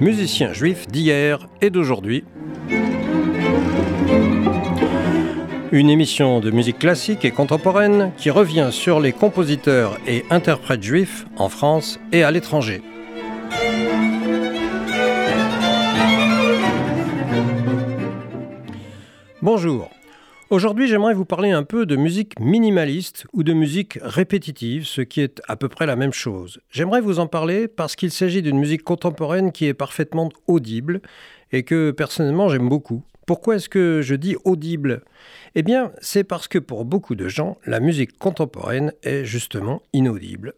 musiciens juifs d'hier et d'aujourd'hui. Une émission de musique classique et contemporaine qui revient sur les compositeurs et interprètes juifs en France et à l'étranger. Bonjour. Aujourd'hui, j'aimerais vous parler un peu de musique minimaliste ou de musique répétitive, ce qui est à peu près la même chose. J'aimerais vous en parler parce qu'il s'agit d'une musique contemporaine qui est parfaitement audible et que personnellement j'aime beaucoup. Pourquoi est-ce que je dis audible? Eh bien, c'est parce que pour beaucoup de gens, la musique contemporaine est justement inaudible.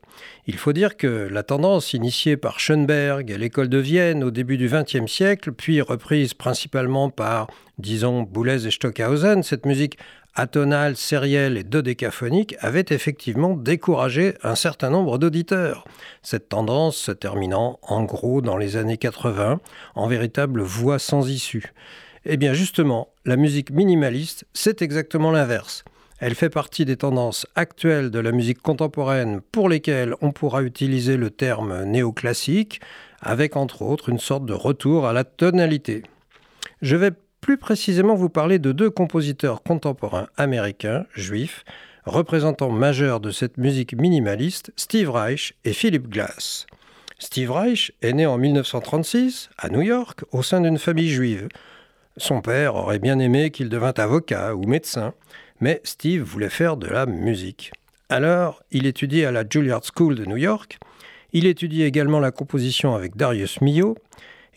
Il faut dire que la tendance initiée par Schoenberg à l'école de Vienne au début du XXe siècle, puis reprise principalement par, disons, Boulez et Stockhausen, cette musique atonale, sérielle et dodécaphonique avait effectivement découragé un certain nombre d'auditeurs. Cette tendance se terminant en gros dans les années 80 en véritable voie sans issue. Eh bien justement, la musique minimaliste, c'est exactement l'inverse. Elle fait partie des tendances actuelles de la musique contemporaine pour lesquelles on pourra utiliser le terme néoclassique, avec entre autres une sorte de retour à la tonalité. Je vais plus précisément vous parler de deux compositeurs contemporains américains, juifs, représentants majeurs de cette musique minimaliste, Steve Reich et Philip Glass. Steve Reich est né en 1936 à New York au sein d'une famille juive. Son père aurait bien aimé qu'il devint avocat ou médecin, mais Steve voulait faire de la musique. Alors, il étudie à la Juilliard School de New York. Il étudie également la composition avec Darius Milhaud.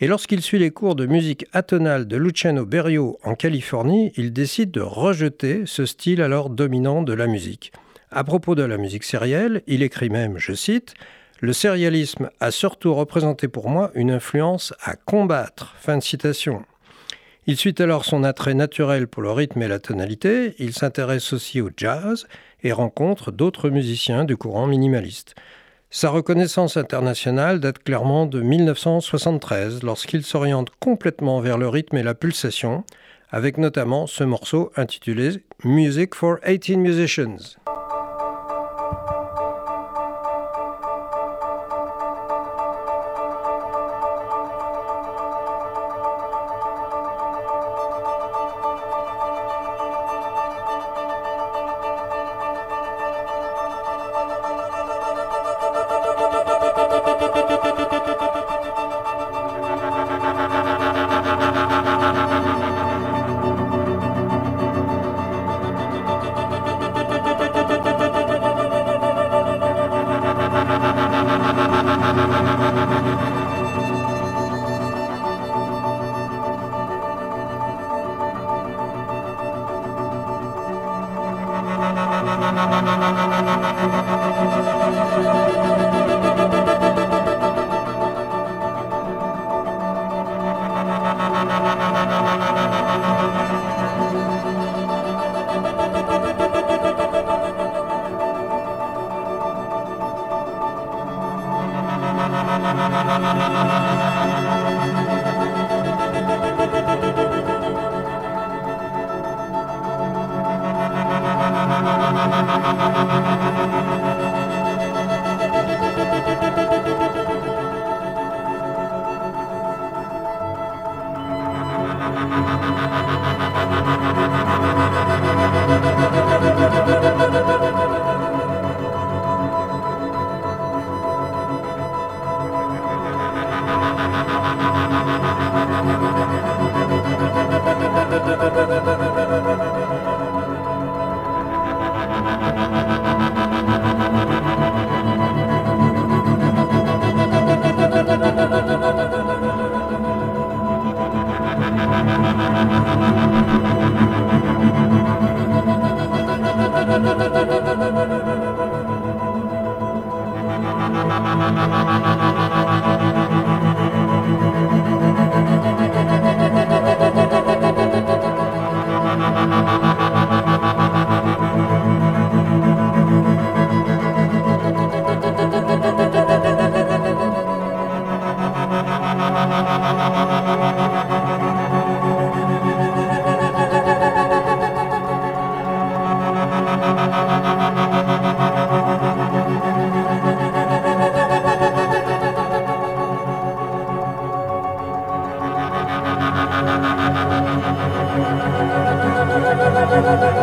Et lorsqu'il suit les cours de musique atonale de Luciano Berio en Californie, il décide de rejeter ce style alors dominant de la musique. À propos de la musique sérielle, il écrit même, je cite, Le sérialisme a surtout représenté pour moi une influence à combattre. Fin de citation. Il suit alors son attrait naturel pour le rythme et la tonalité, il s'intéresse aussi au jazz et rencontre d'autres musiciens du courant minimaliste. Sa reconnaissance internationale date clairement de 1973 lorsqu'il s'oriente complètement vers le rythme et la pulsation, avec notamment ce morceau intitulé Music for 18 Musicians. Thank you.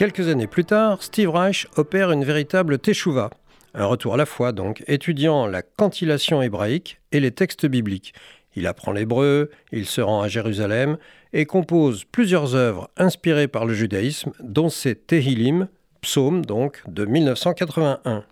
Quelques années plus tard, Steve Reich opère une véritable teshuva, un retour à la foi donc, étudiant la cantillation hébraïque et les textes bibliques. Il apprend l'hébreu, il se rend à Jérusalem et compose plusieurs œuvres inspirées par le judaïsme, dont ses Tehillim, psaumes donc, de 1981.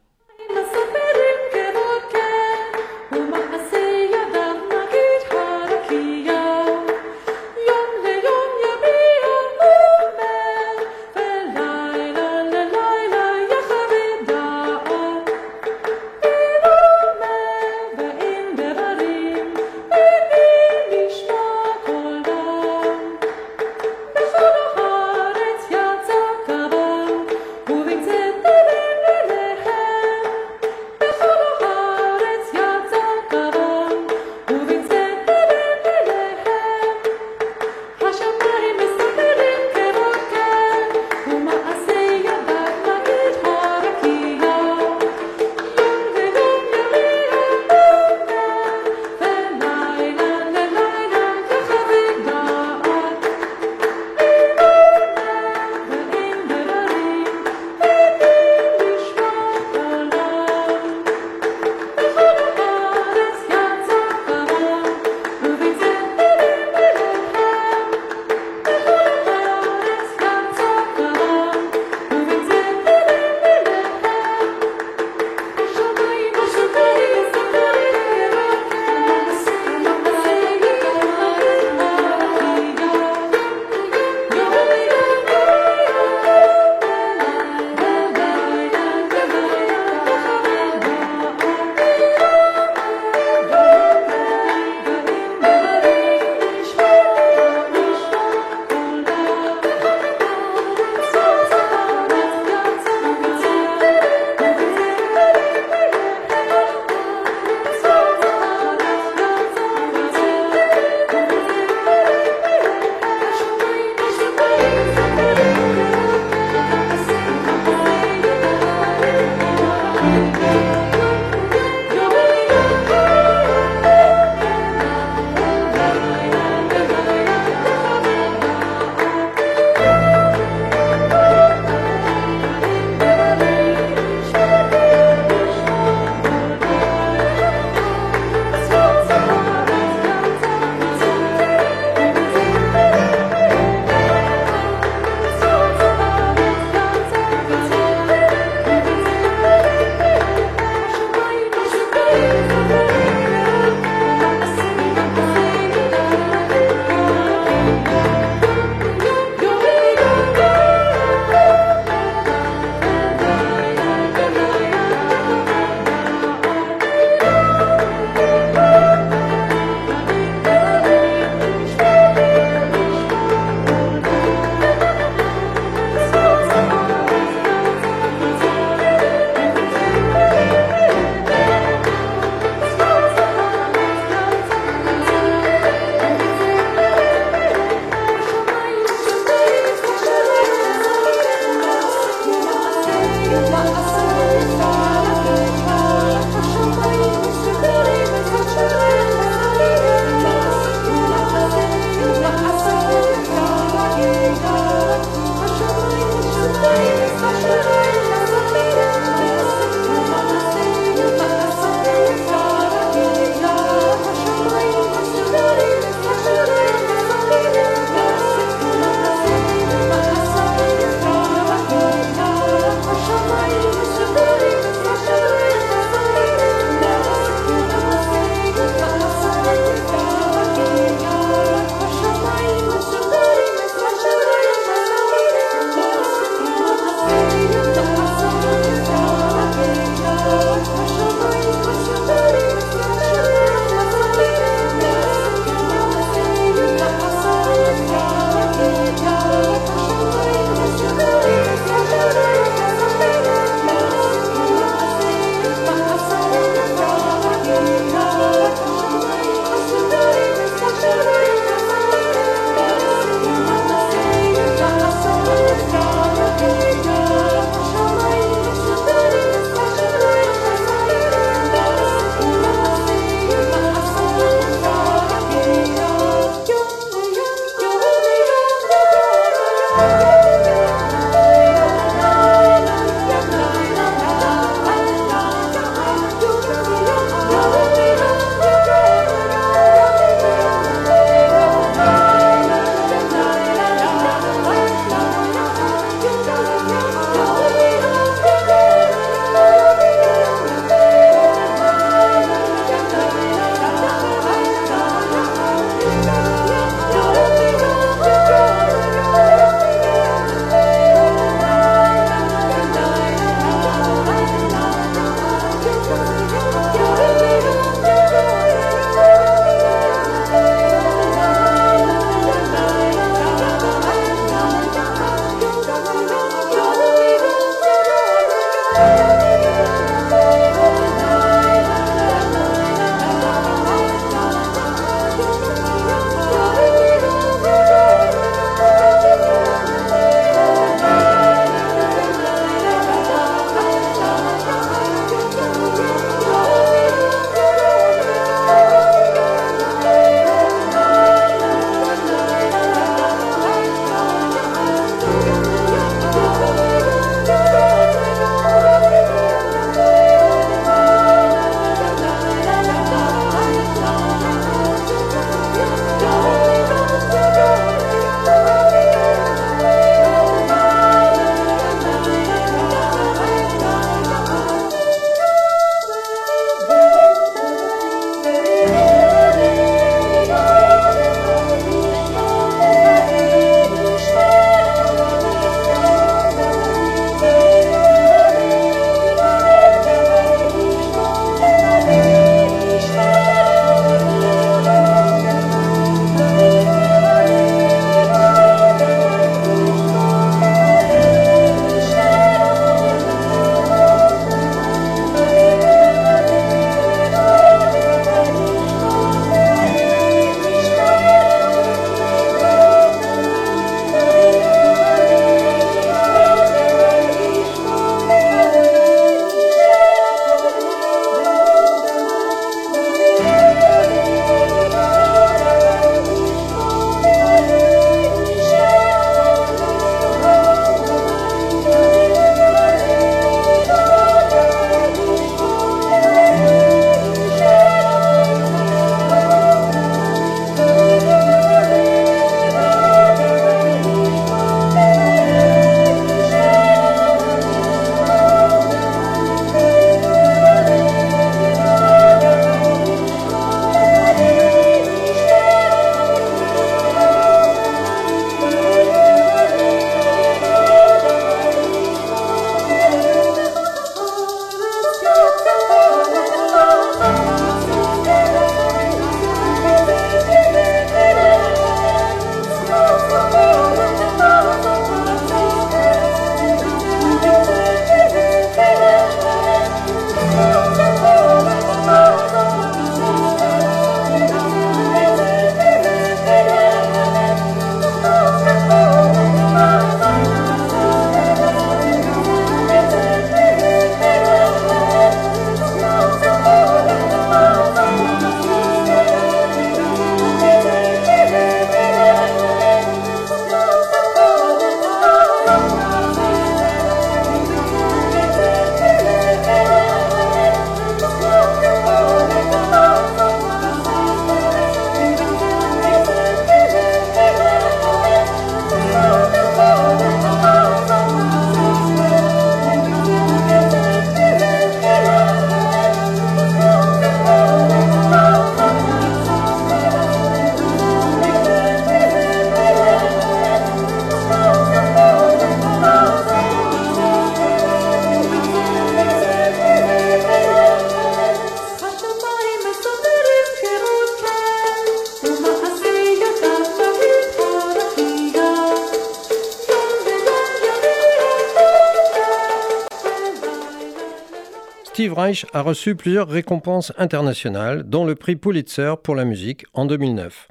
Reich a reçu plusieurs récompenses internationales, dont le prix Pulitzer pour la musique en 2009.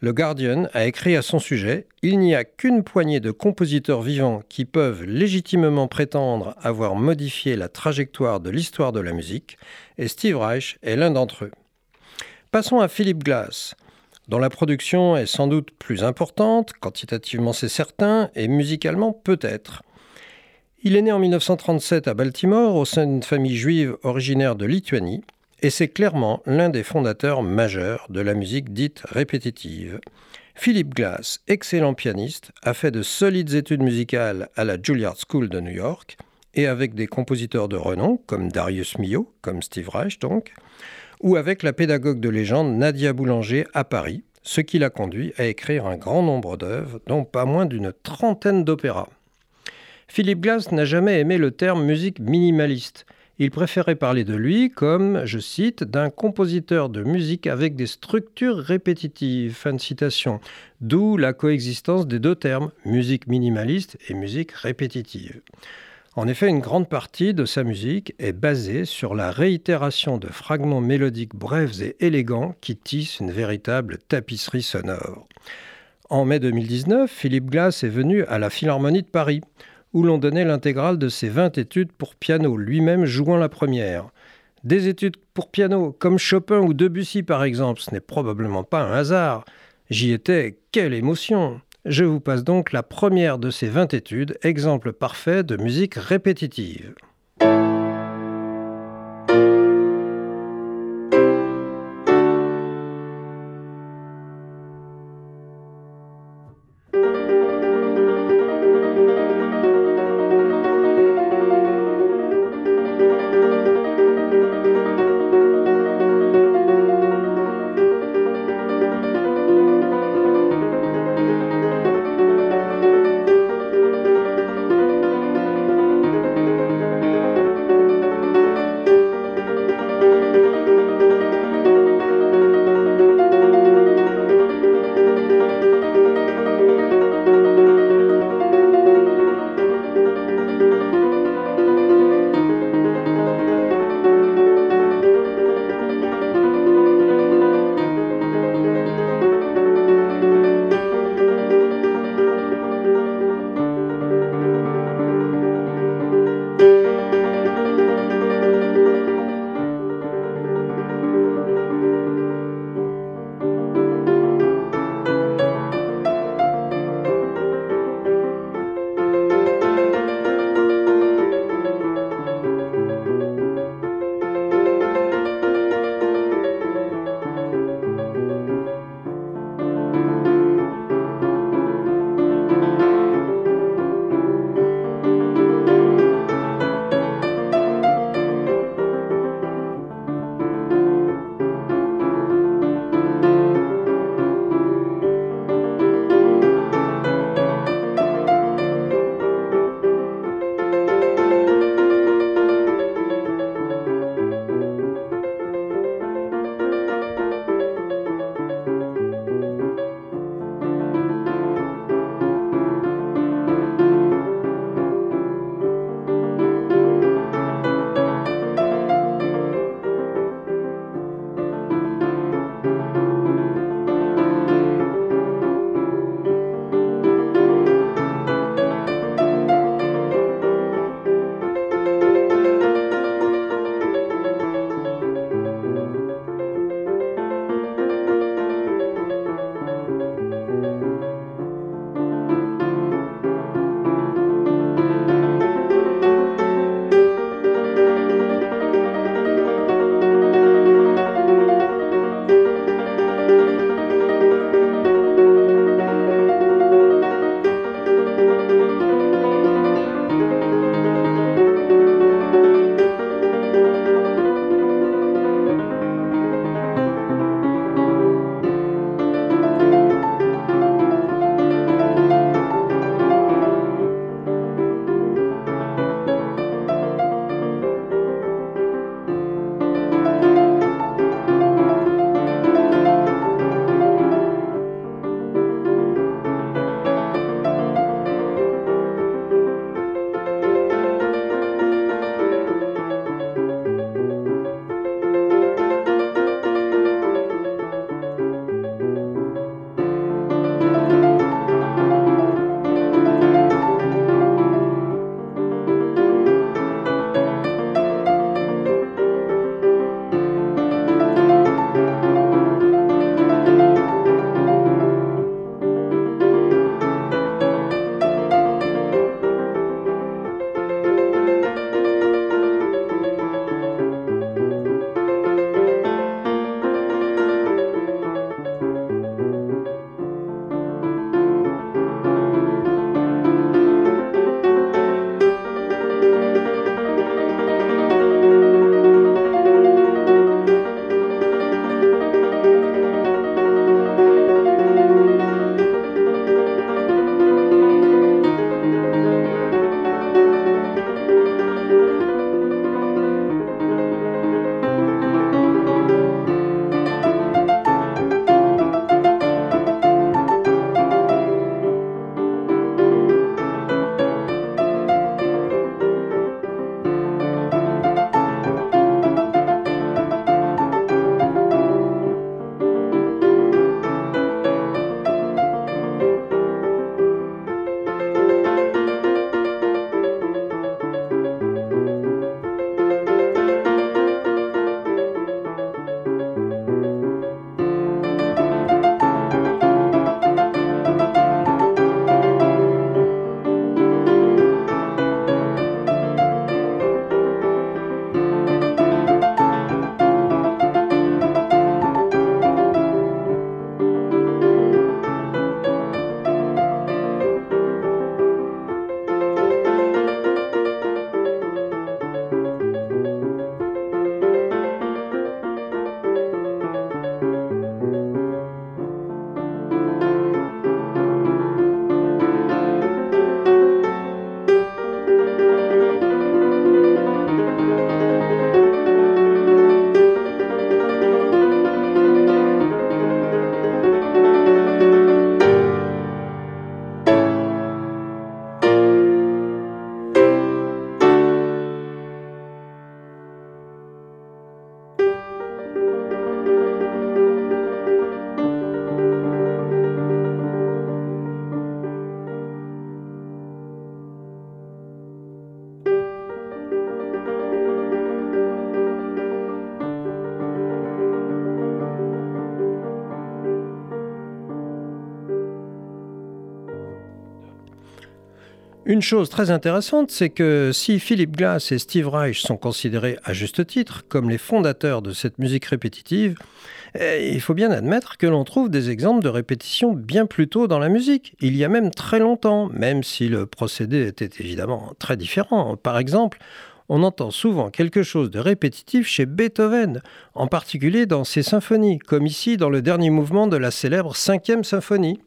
Le Guardian a écrit à son sujet Il n'y a qu'une poignée de compositeurs vivants qui peuvent légitimement prétendre avoir modifié la trajectoire de l'histoire de la musique, et Steve Reich est l'un d'entre eux. Passons à Philip Glass, dont la production est sans doute plus importante, quantitativement c'est certain, et musicalement peut-être. Il est né en 1937 à Baltimore au sein d'une famille juive originaire de Lituanie et c'est clairement l'un des fondateurs majeurs de la musique dite répétitive. Philip Glass, excellent pianiste, a fait de solides études musicales à la Juilliard School de New York et avec des compositeurs de renom comme Darius Milhaud, comme Steve Reich donc, ou avec la pédagogue de légende Nadia Boulanger à Paris, ce qui l'a conduit à écrire un grand nombre d'œuvres, dont pas moins d'une trentaine d'opéras. Philip Glass n'a jamais aimé le terme musique minimaliste. Il préférait parler de lui comme, je cite, d'un compositeur de musique avec des structures répétitives. Fin de citation. D'où la coexistence des deux termes, musique minimaliste et musique répétitive. En effet, une grande partie de sa musique est basée sur la réitération de fragments mélodiques brefs et élégants qui tissent une véritable tapisserie sonore. En mai 2019, Philippe Glass est venu à la Philharmonie de Paris où l'on donnait l'intégrale de ses 20 études pour piano, lui-même jouant la première. Des études pour piano, comme Chopin ou Debussy par exemple, ce n'est probablement pas un hasard. J'y étais, quelle émotion Je vous passe donc la première de ces 20 études, exemple parfait de musique répétitive. Une chose très intéressante, c'est que si Philip Glass et Steve Reich sont considérés à juste titre comme les fondateurs de cette musique répétitive, eh, il faut bien admettre que l'on trouve des exemples de répétition bien plus tôt dans la musique, il y a même très longtemps, même si le procédé était évidemment très différent. Par exemple, on entend souvent quelque chose de répétitif chez Beethoven, en particulier dans ses symphonies, comme ici dans le dernier mouvement de la célèbre cinquième symphonie.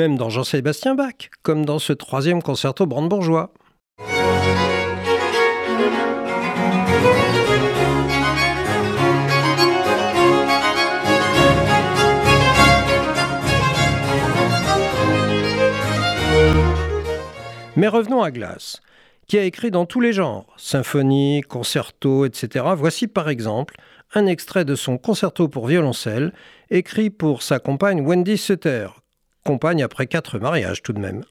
Même dans Jean-Sébastien Bach, comme dans ce troisième concerto brandebourgeois. Mais revenons à Glass, qui a écrit dans tous les genres, symphonie, concerto, etc. Voici par exemple un extrait de son concerto pour violoncelle, écrit pour sa compagne Wendy Sutter, compagne après quatre mariages tout de même.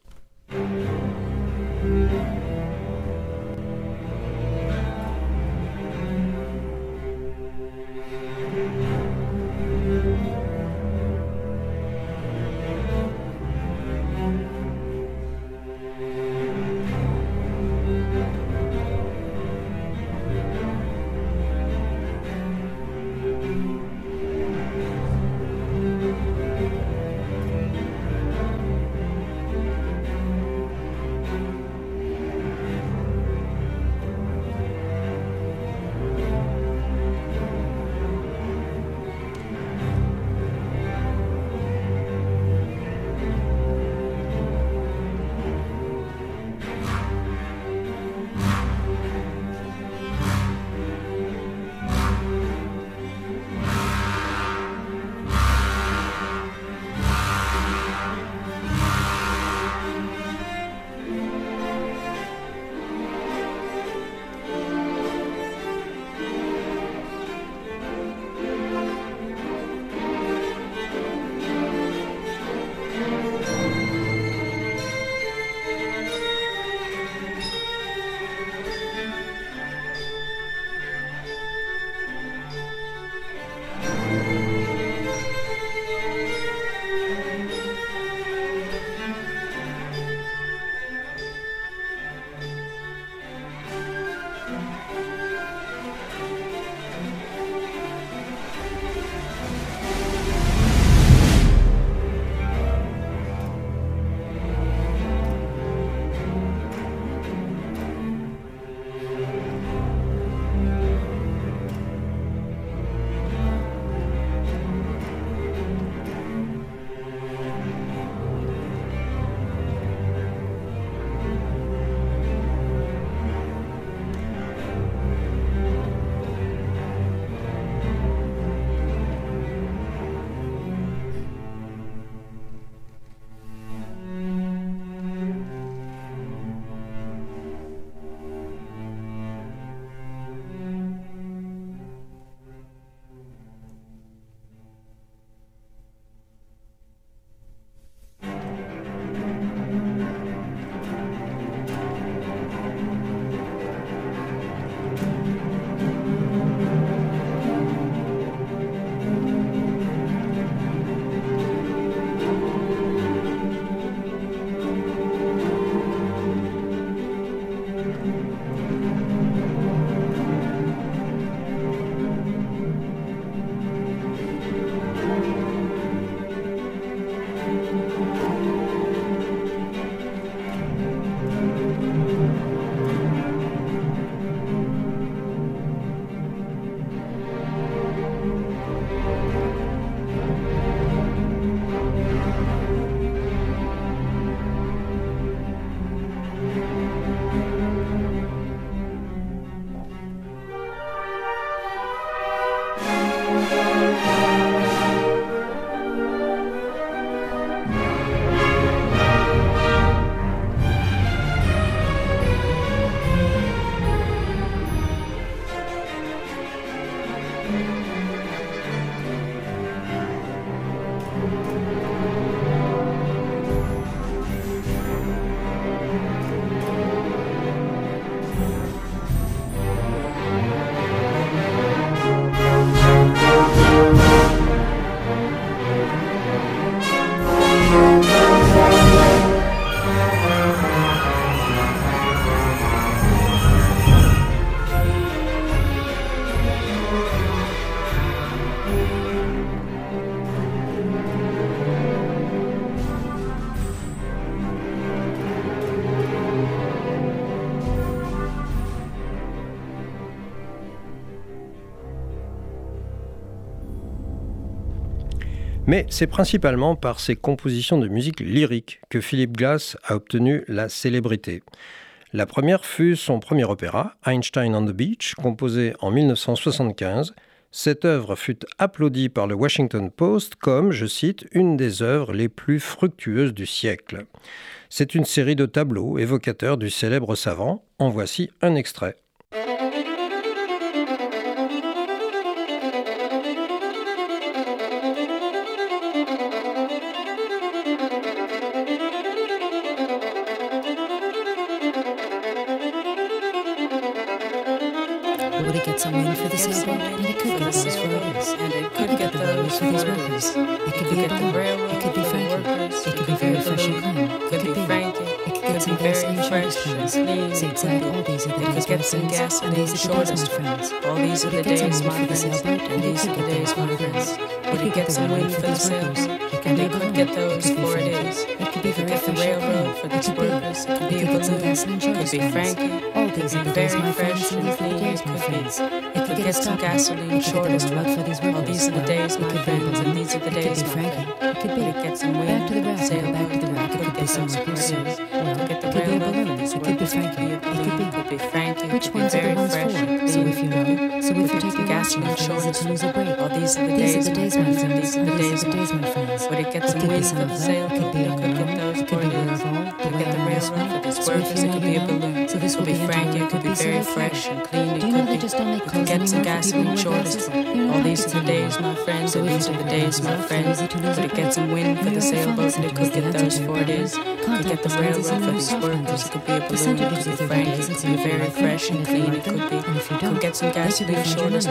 Mais c'est principalement par ses compositions de musique lyrique que Philippe Glass a obtenu la célébrité. La première fut son premier opéra, Einstein on the Beach, composé en 1975. Cette œuvre fut applaudie par le Washington Post comme, je cite, une des œuvres les plus fructueuses du siècle. C'est une série de tableaux évocateurs du célèbre savant. En voici un extrait. friend's name. Say exactly all these are the days get some gas and these are the days, my friends. All these are the days, my friends. And these are the days, my friends. They could get some wind for themselves. And they could get those four days. It could be for the railroad for these workers. It could be a Balloon. It could be Frankie. All these are the days, my friends. And these are the days, my friends. It could get some gasoline, shortest work for these. All these are the days, my friends. And these are the days, my friends. It could be get some wind. Back to the rack. Back to the rack. It could be some workers frank. It could be, could be frank. Which ones are the ones fresh. for? So if you know, so if you take a gas from shoulders, lose a break. All these are the these days, are the days, my friends. These are the days, my friends. But it gets a wisdom sale. It could be a good. It could be a get the real one for this word because it could be a balloon. So this will be frank, it could be very fresh and clean. It could be. We could get some gas and enjoy this. All these are the days, my friends. All these are the days, my friends. But it gets some wind for the sailboats and it could get those for days. Could get the railroad for this word because it could be a balloon. It could be frank, it could be very fresh and clean. It could be. Could get some gas and enjoy this.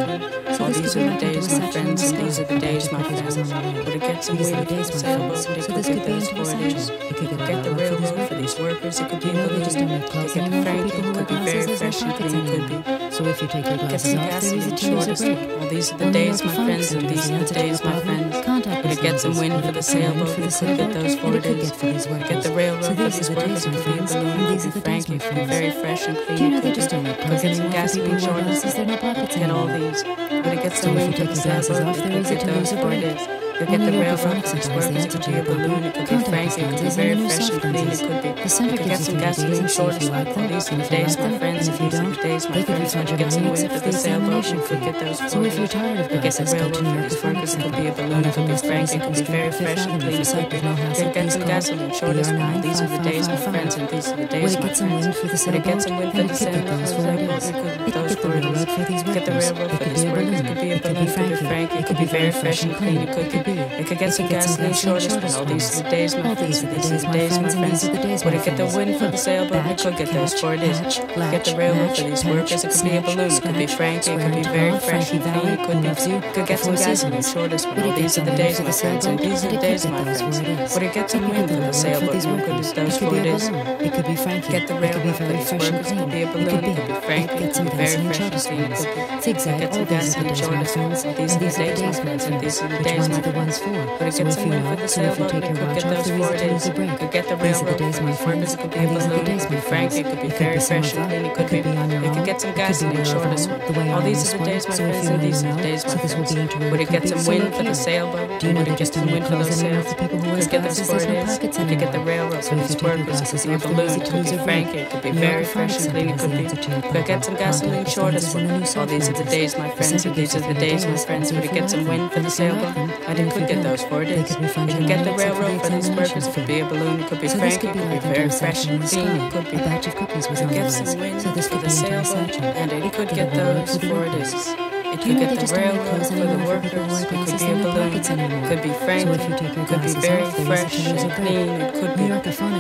All these are the days, my friends. And these are the days, my friends. But it gets some wind for the sailboats and it could get those for it is. Could get the railroad for these workers, it could be religious, it could be frank, it could be very fresh and clean, It could be. So if you take your glasses off, there is the shortest. Well, these are the days, my friends, and these are the days, my friends. We're to get some wind for the sailboat, we could get those four days. Get the railroad for these workers, it could be balloon, could be frank, it could be very fresh and clean, it could be. Get some gasoline shortest, get all these. We're to get some wind for the sailboat, we could get those four days you get the real sometimes the answer to your balloon. It could be frank, it could be very fresh and clean. It could be. The center could get some gas and like that. These are the days my friends, if you don't, days my friends, you get some wind of the sailboat, you could get those. So if you're tired of glasses, to for It could be a balloon, it could be frank, it could be very fresh and clean. It could get some gas and like These are the days my friends, and these are the days my friends. Get some wind for the sailboat? Will it get some wind for the? It could be those. Get the railroad for. It could be a balloon, it could be frank, it could be very fresh and clean. It could it could get some gas and shortest penalties to the days, my friends, the days, the days, my friends. Wouldn't get the wind for the sail, but we could get those for days Get the railroad for these workers, it could be a balloon, it could be frank, it could be very fresh, it could be few, could get to gas and shortest penalties to the days, my friends, and these are the days, my friends. Would it get some wind for the sail, but we could get those for it is. It could be frank, get the railroad for these workers, it could be a balloon, it could be frank, it could be very fresh, it could be zigzag, all these are the days, my friends, these are the days, my friends, and these are the days, my friends one's for. But so if you know, so if you take your watch off, the reason is a break. Could get the These are the days, my friends. It could be These are the days, my friends. It could be very fresh, and then it could be on your own. It could get some gas in your shortest one. All these are the days, my friends, and these are the days, my friends. Would it get some wind for the sailboat? Do you know to get some wind for those sails? Could get them squirted. Could get the railroad. So if you take your glasses off, the reason is a break. It could be very fresh, and then it could be. Could get some gasoline shortest one. All these are the days, my friends, and these are the days, my friends. Would it get some wind for the sailboat? balloon could get those four days. They could, could get the railroad for these burgers. It could be a balloon. It could be so frank. Could be very fresh and clean. Could be a batch of cookies was on the. So this could be a sailboat, and it could get those four days. It could get the real clothes and the workers. It could be a balloon. It could be frank. So could be very fresh and clean. It could be.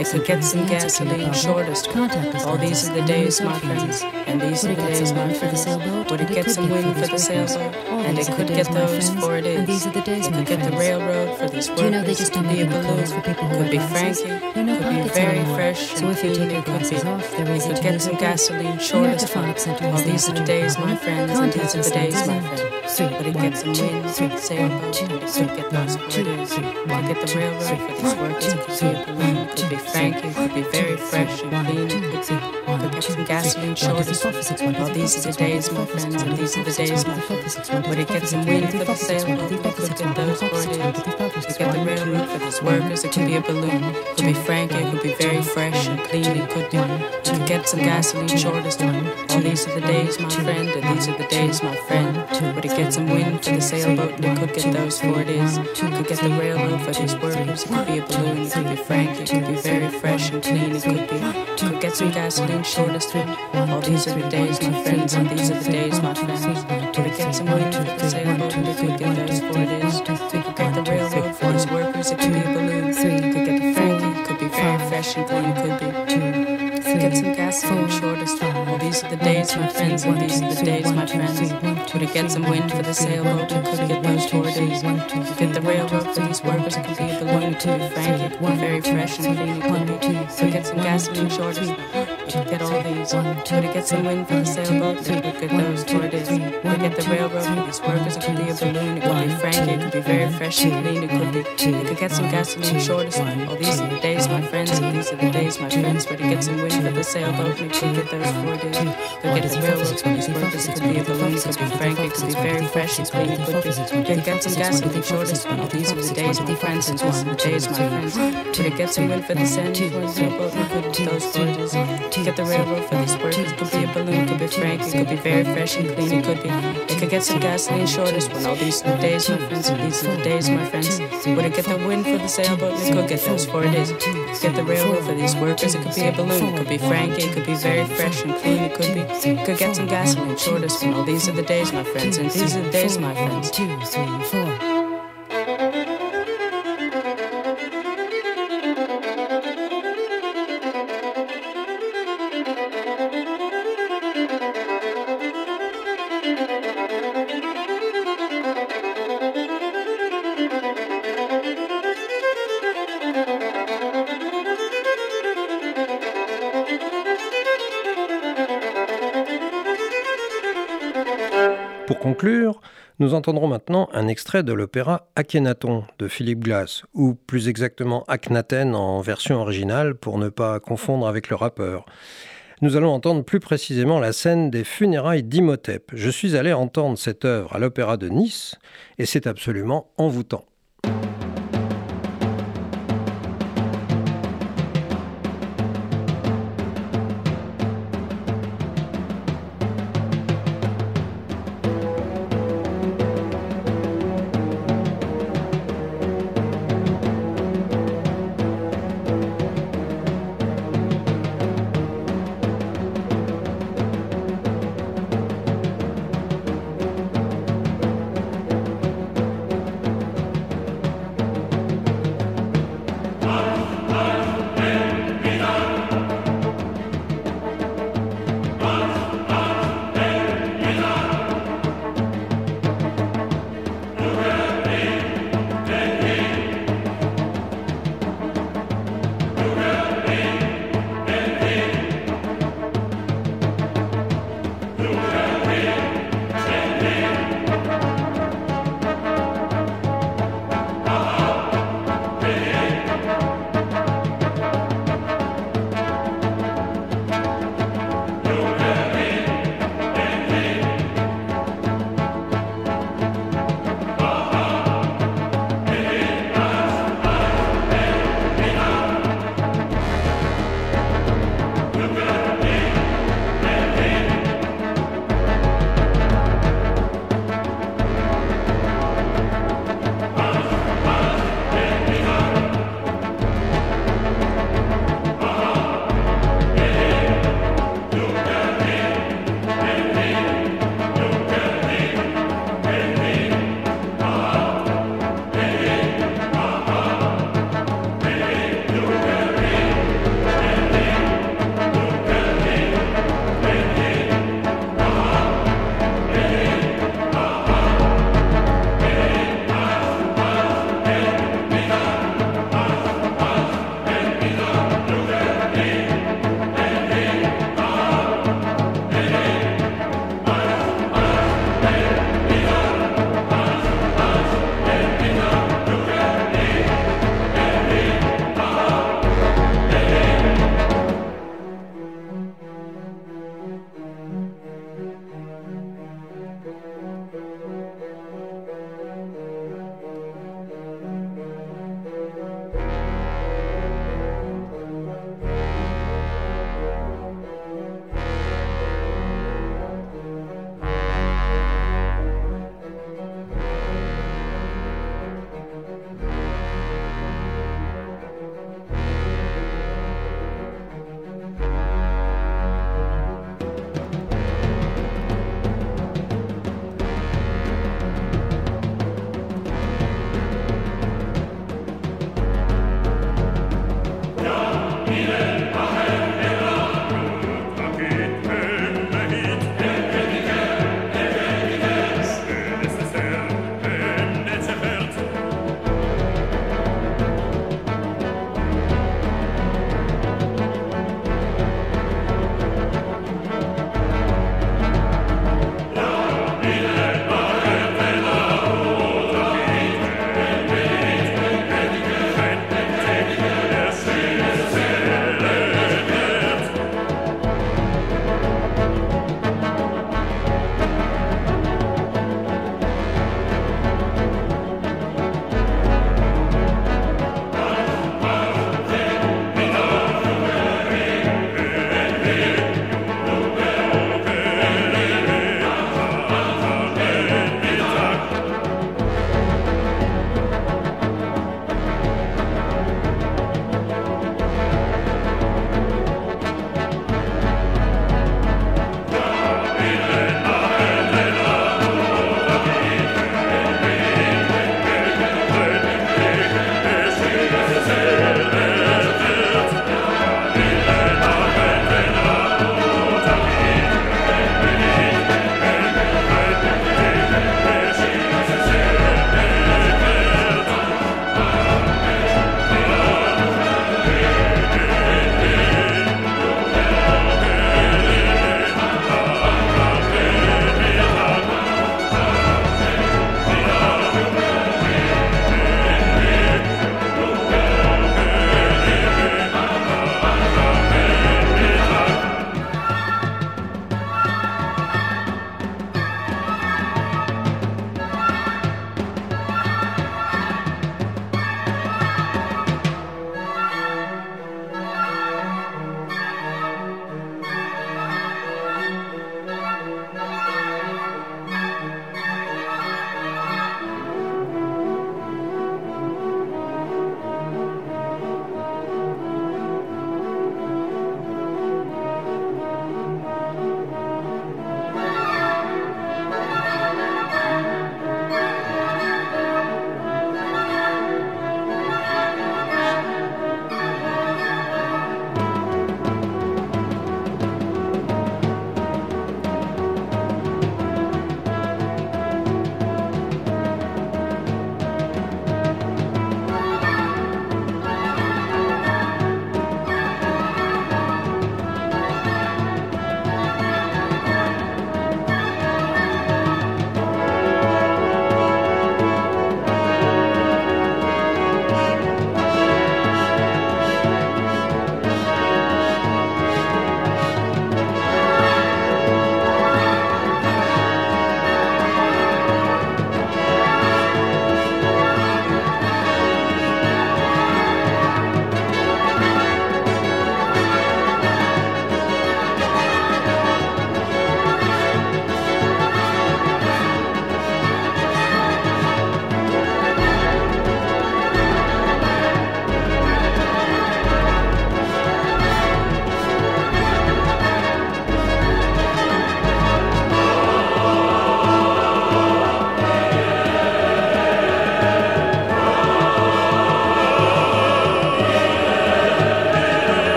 It could get some gasoline. Shortest. Contact. All these are the days, my friends, and these are the days, my friends. Would it get some wind for the sailboat? And it could get those, for it is. And these are the days, It could get the railroad for these workers. Do you know they just don't be a balloon for people could be Frankie. Could be very fresh. So if you take your glasses off, there is. It could get some gasoline. Shortest. All these are the days, my friends, and these are the days this my friend. But it gets some wind the sailboat, and it could get those quarters. Could get the railroad for these workers, it be a balloon, could be Frankie, it could be very fresh and clean, could be, could get some gasoline shortest. Well, these are the days, my friends, and these are the days, my friends. But it gets some wind for the it could get those quarters. Could get the railroad for these workers, it could be a balloon, could be Frankie, it could be very fresh and clean, it could be, to get some gasoline shortest. Well, these are the days, my friend, and these are the days, my friend. But it gets some wind for the sailboat, and it could get those for it is. Could get the railroad for these workers, it could be a balloon, it could be frank, it could be very fresh and clean, it could be, could get some gasoline shortest. All these are the days, my friends, and these are the days, my friends. Could it get some wind for the sailboat, and it could get those for it is. Could get the railroad for these workers, it could be a balloon, could get the Frankie, it could be very fresh and clean, it could be. Get some gasoline shortest. All these are the days, my friends, and these are the days, my friends could get some wind for the sailboat, you could get those tortoises, you could the railroad for these workers, it could be the one, two, Frank, it. One very fresh and clean, one, two, so get some gas and shortest. Could get all these. Could it get some wind for the sailboat? It could get those days. Could get the railroad workers. It could be a balloon, it could be Frankie, it could be very fresh and clean. It could be. It could get some gasoline shortest. All these are the days, my friends, and these are the days, my friends. But to get some wind for the sailboat. It could get those days. Could get the railroad these workers. It could be a balloon, it could be Frankie, it could be very fresh and clean. It could be. Could get some gasoline shortest. All these are the days, my friends, and these are the days, my friends. Could it get some wind for the sand for the sailboat? It could get those. To get the railroad for these workers. It could be a balloon, it could be Frankie, it could be very fresh and clean. It could be. It could get some gasoline shortest. When all these the days, my friends, and these the days, my friends. Would it get the wind for the sailboat? It could get those four days. Get the railroad for these workers. It could be a balloon, it could be Frankie, it could be very fresh and clean. It could be. Could get some gasoline shortest. When all these are the days, my friends, and these are the days, my friends. Two, three, four. Pour conclure, nous entendrons maintenant un extrait de l'opéra Akhenaton de Philippe Glass, ou plus exactement Akhenaten en version originale pour ne pas confondre avec le rappeur. Nous allons entendre plus précisément la scène des funérailles d'Imhotep. Je suis allé entendre cette œuvre à l'opéra de Nice et c'est absolument envoûtant.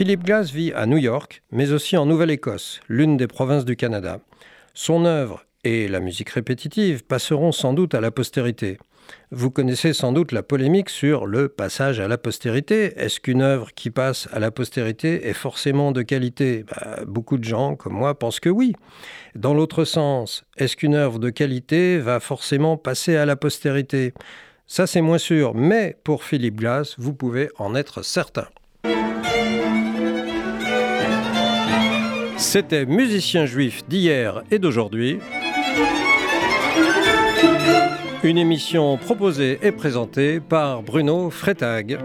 Philip Glass vit à New York, mais aussi en Nouvelle-Écosse, l'une des provinces du Canada. Son œuvre et la musique répétitive passeront sans doute à la postérité. Vous connaissez sans doute la polémique sur le passage à la postérité. Est-ce qu'une œuvre qui passe à la postérité est forcément de qualité? Bah, Beaucoup de gens, comme moi, pensent que oui. Dans l'autre sens, est-ce qu'une œuvre de qualité va forcément passer à la postérité? Ça, c'est moins sûr, mais pour Philippe Glass, vous pouvez en être certain. C'était Musicien juif d'hier et d'aujourd'hui. Une émission proposée et présentée par Bruno Freitag.